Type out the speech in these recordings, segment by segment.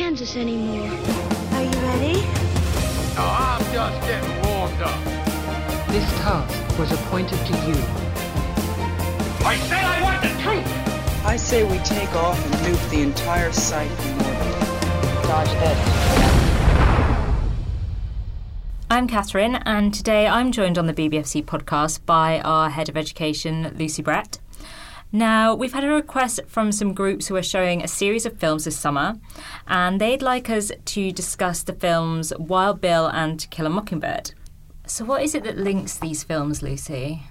Kansas anymore. Are you ready? No, I'm just getting warmed up. This task was appointed to you. I said I want the truth! I say we take off and nuke the entire site from orbit. Dodge this. I'm Catherine, and today I'm joined on the BBFC podcast by our Head of Education, Lucy Brett. Now, we've had a request from some groups who are showing a series of films this summer, and they'd like us to discuss the films Wild Bill and To Kill a Mockingbird. So, what is it that links these films, Lucy?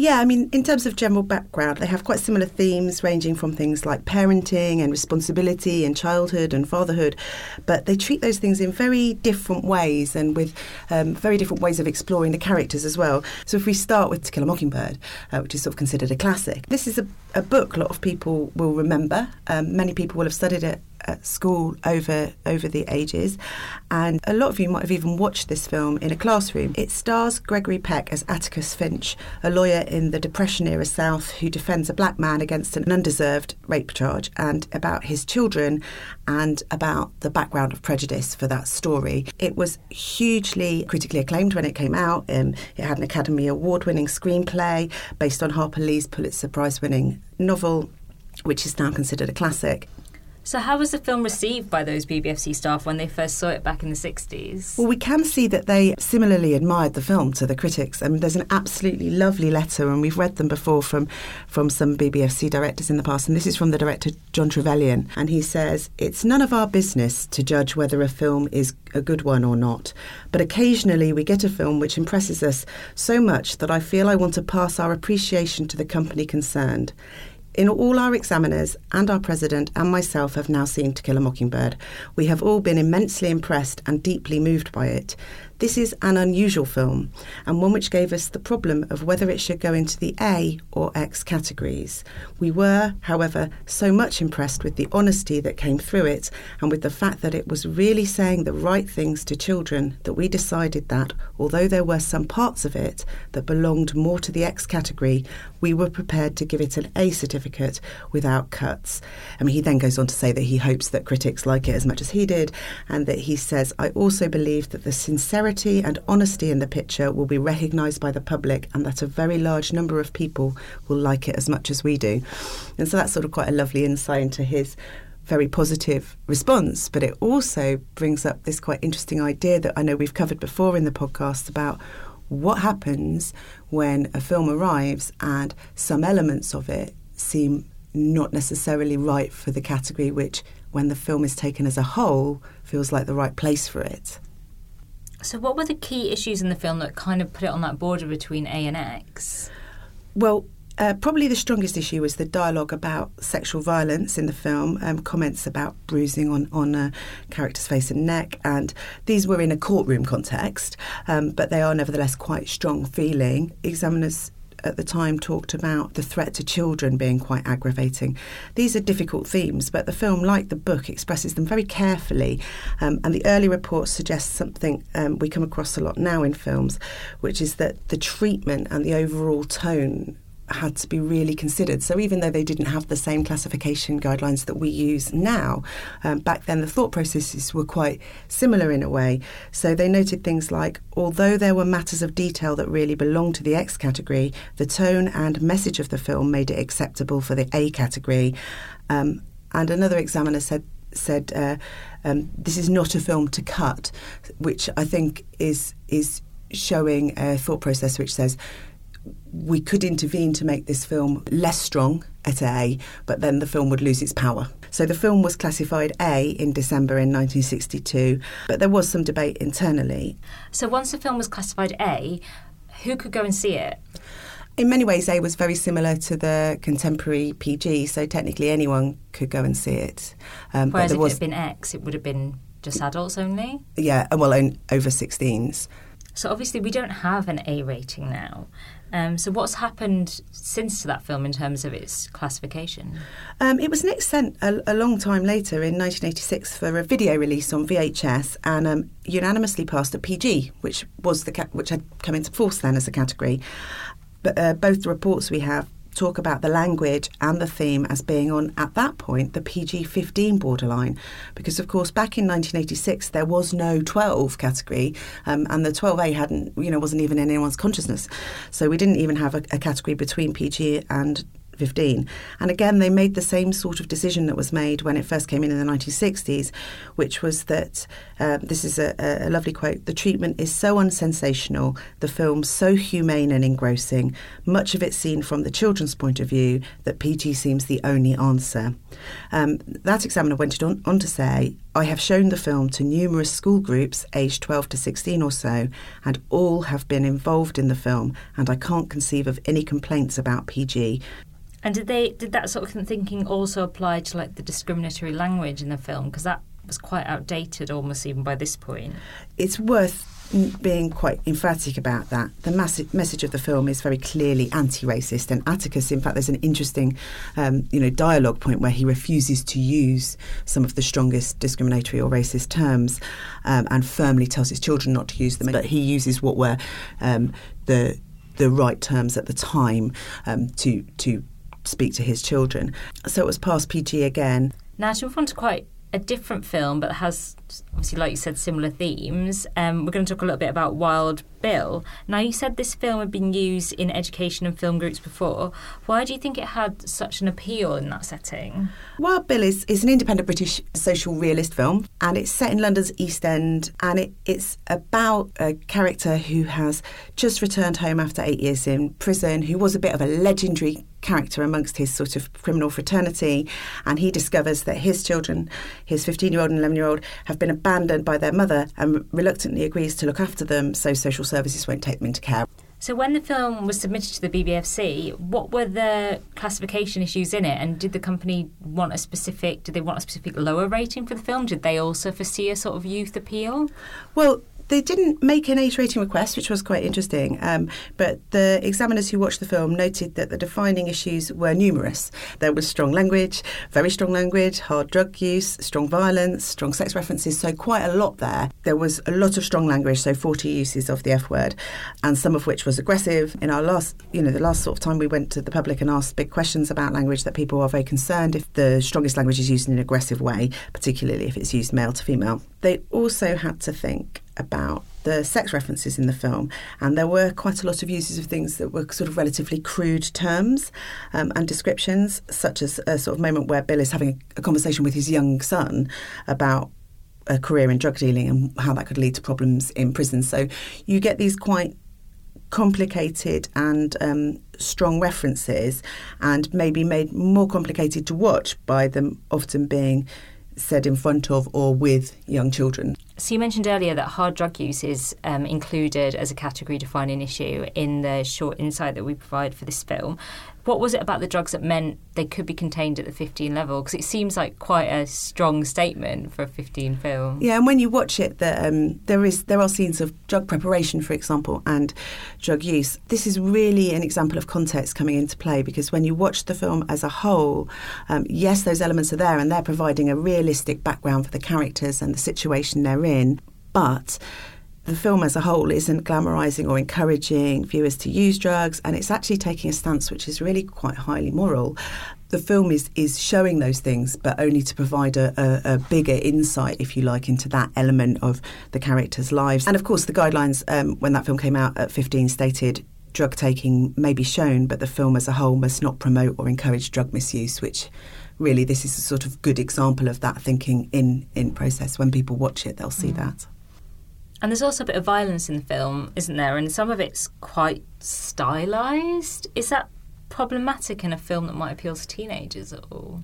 Yeah, I mean, in terms of general background, they have quite similar themes ranging from things like parenting and responsibility and childhood and fatherhood, but they treat those things in very different ways and with um, very different ways of exploring the characters as well. So if we start with To Kill a Mockingbird, uh, which is sort of considered a classic, this is a, a book a lot of people will remember. Um, many people will have studied it at school over over the ages, and a lot of you might have even watched this film in a classroom. It stars Gregory Peck as Atticus Finch, a lawyer in the Depression era South who defends a black man against an undeserved rape charge, and about his children, and about the background of prejudice for that story. It was hugely critically acclaimed when it came out. Um, it had an Academy Award-winning screenplay based on Harper Lee's Pulitzer Prize-winning novel which is now considered a classic. So, how was the film received by those BBFC staff when they first saw it back in the 60s? Well, we can see that they similarly admired the film to the critics. I mean, there's an absolutely lovely letter, and we've read them before from, from some BBFC directors in the past. And this is from the director, John Trevelyan. And he says, It's none of our business to judge whether a film is a good one or not. But occasionally we get a film which impresses us so much that I feel I want to pass our appreciation to the company concerned. In all our examiners and our president and myself have now seen To Kill a Mockingbird. We have all been immensely impressed and deeply moved by it. This is an unusual film, and one which gave us the problem of whether it should go into the A or X categories. We were, however, so much impressed with the honesty that came through it and with the fact that it was really saying the right things to children that we decided that, although there were some parts of it that belonged more to the X category, we were prepared to give it an A certificate without cuts. I mean, he then goes on to say that he hopes that critics like it as much as he did, and that he says, I also believe that the sincerity and honesty in the picture will be recognised by the public, and that a very large number of people will like it as much as we do. And so that's sort of quite a lovely insight into his very positive response, but it also brings up this quite interesting idea that I know we've covered before in the podcast about what happens when a film arrives and some elements of it seem not necessarily right for the category, which, when the film is taken as a whole, feels like the right place for it. So, what were the key issues in the film that kind of put it on that border between A and X? Well, uh, probably the strongest issue was the dialogue about sexual violence in the film, um, comments about bruising on, on a character's face and neck. And these were in a courtroom context, um, but they are nevertheless quite strong feeling. Examiners at the time talked about the threat to children being quite aggravating. These are difficult themes, but the film, like the book, expresses them very carefully. Um, and the early reports suggest something um, we come across a lot now in films, which is that the treatment and the overall tone had to be really considered. So even though they didn't have the same classification guidelines that we use now, um, back then the thought processes were quite similar in a way. So they noted things like, although there were matters of detail that really belonged to the X category, the tone and message of the film made it acceptable for the A category. Um, and another examiner said said uh, um, this is not a film to cut, which I think is is showing a thought process which says we could intervene to make this film less strong at A, but then the film would lose its power. So the film was classified A in December in 1962, but there was some debate internally. So once the film was classified A, who could go and see it? In many ways, A was very similar to the contemporary PG, so technically anyone could go and see it. Um, Whereas if was, it had been X, it would have been just adults only? Yeah, well, over 16s. So obviously, we don't have an A rating now. Um, so, what's happened since to that film in terms of its classification? Um, it was next sent a, a, long time later in 1986 for a video release on VHS and um, unanimously passed a PG, which was the ca- which had come into force then as a category. But uh, both the reports we have talk about the language and the theme as being on, at that point, the PG 15 borderline. Because, of course, back in 1986, there was no 12 category, um, and the 12A hadn't, you know, wasn't even in anyone's consciousness. So we didn't even have a, a category between PG and 15. And again, they made the same sort of decision that was made when it first came in in the 1960s, which was that uh, this is a, a lovely quote the treatment is so unsensational, the film so humane and engrossing, much of it seen from the children's point of view, that PG seems the only answer. Um, that examiner went on, on to say, I have shown the film to numerous school groups aged 12 to 16 or so, and all have been involved in the film, and I can't conceive of any complaints about PG. And did they did that sort of thinking also apply to like the discriminatory language in the film? Because that was quite outdated almost even by this point. It's worth being quite emphatic about that. The message of the film is very clearly anti-racist, and Atticus, in fact, there's an interesting, um, you know, dialogue point where he refuses to use some of the strongest discriminatory or racist terms, um, and firmly tells his children not to use them. But he uses what were um, the the right terms at the time um, to to speak to his children. So it was passed PG again. Now move on to quite a different film, but has obviously, like you said, similar themes. Um, we're going to talk a little bit about Wild Bill. Now, you said this film had been used in education and film groups before. Why do you think it had such an appeal in that setting? Wild Bill is, is an independent British social realist film, and it's set in London's East End, and it, it's about a character who has just returned home after eight years in prison, who was a bit of a legendary character amongst his sort of criminal fraternity, and he discovers that his children, his 15 year old and 11 year old, have been abandoned by their mother and reluctantly agrees to look after them so social services won't take them into care. So, when the film was submitted to the BBFC, what were the classification issues in it? And did the company want a specific? Did they want a specific lower rating for the film? Did they also foresee a sort of youth appeal? Well, they didn't make an age rating request, which was quite interesting. Um, but the examiners who watched the film noted that the defining issues were numerous. There was strong language, very strong language, hard drug use, strong violence, strong sex references. So quite a lot there. There was a lot of strong language, so 40 uses of the F word, and some of which was aggressive. In our last, you know, the last sort of time we went to the public and asked big questions about language, that people are very concerned if the strongest language is used in an aggressive way, particularly if it's used male to female. They also had to think about the sex references in the film, and there were quite a lot of uses of things that were sort of relatively crude terms um, and descriptions, such as a sort of moment where Bill is having a conversation with his young son about a career in drug dealing and how that could lead to problems in prison. So you get these quite complicated and um, strong references, and maybe made more complicated to watch by them often being said in front of or with young children. So you mentioned earlier that hard drug use is um, included as a category defining issue in the short insight that we provide for this film. What was it about the drugs that meant they could be contained at the 15 level? Because it seems like quite a strong statement for a 15 film. Yeah, and when you watch it, the, um, there is there are scenes of drug preparation, for example, and drug use. This is really an example of context coming into play because when you watch the film as a whole, um, yes, those elements are there and they're providing a realistic background for the characters and the situation they're in, but the film as a whole isn't glamorizing or encouraging viewers to use drugs, and it's actually taking a stance which is really quite highly moral. The film is, is showing those things, but only to provide a, a, a bigger insight, if you like, into that element of the characters' lives. And of course, the guidelines um, when that film came out at 15 stated drug taking may be shown, but the film as a whole must not promote or encourage drug misuse, which really this is a sort of good example of that thinking in, in process. When people watch it, they'll see mm. that. And there's also a bit of violence in the film, isn't there? And some of it's quite stylized. Is that problematic in a film that might appeal to teenagers at all?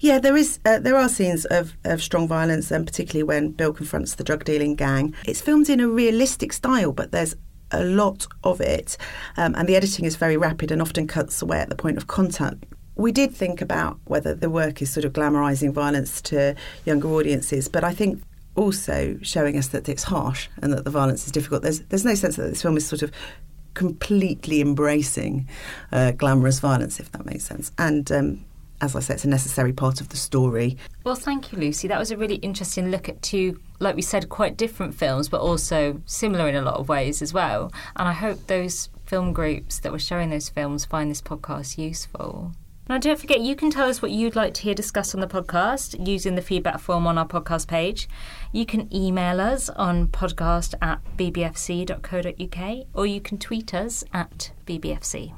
Yeah, there is. Uh, there are scenes of, of strong violence, and particularly when Bill confronts the drug dealing gang. It's filmed in a realistic style, but there's a lot of it, um, and the editing is very rapid and often cuts away at the point of contact. We did think about whether the work is sort of glamorising violence to younger audiences, but I think also showing us that it's harsh and that the violence is difficult. There's there's no sense that this film is sort of completely embracing uh, glamorous violence, if that makes sense. And um, as I say, it's a necessary part of the story. Well, thank you, Lucy. That was a really interesting look at two, like we said, quite different films, but also similar in a lot of ways as well. And I hope those film groups that were showing those films find this podcast useful. Now, don't forget, you can tell us what you'd like to hear discussed on the podcast using the feedback form on our podcast page. You can email us on podcast at bbfc.co.uk or you can tweet us at bbfc.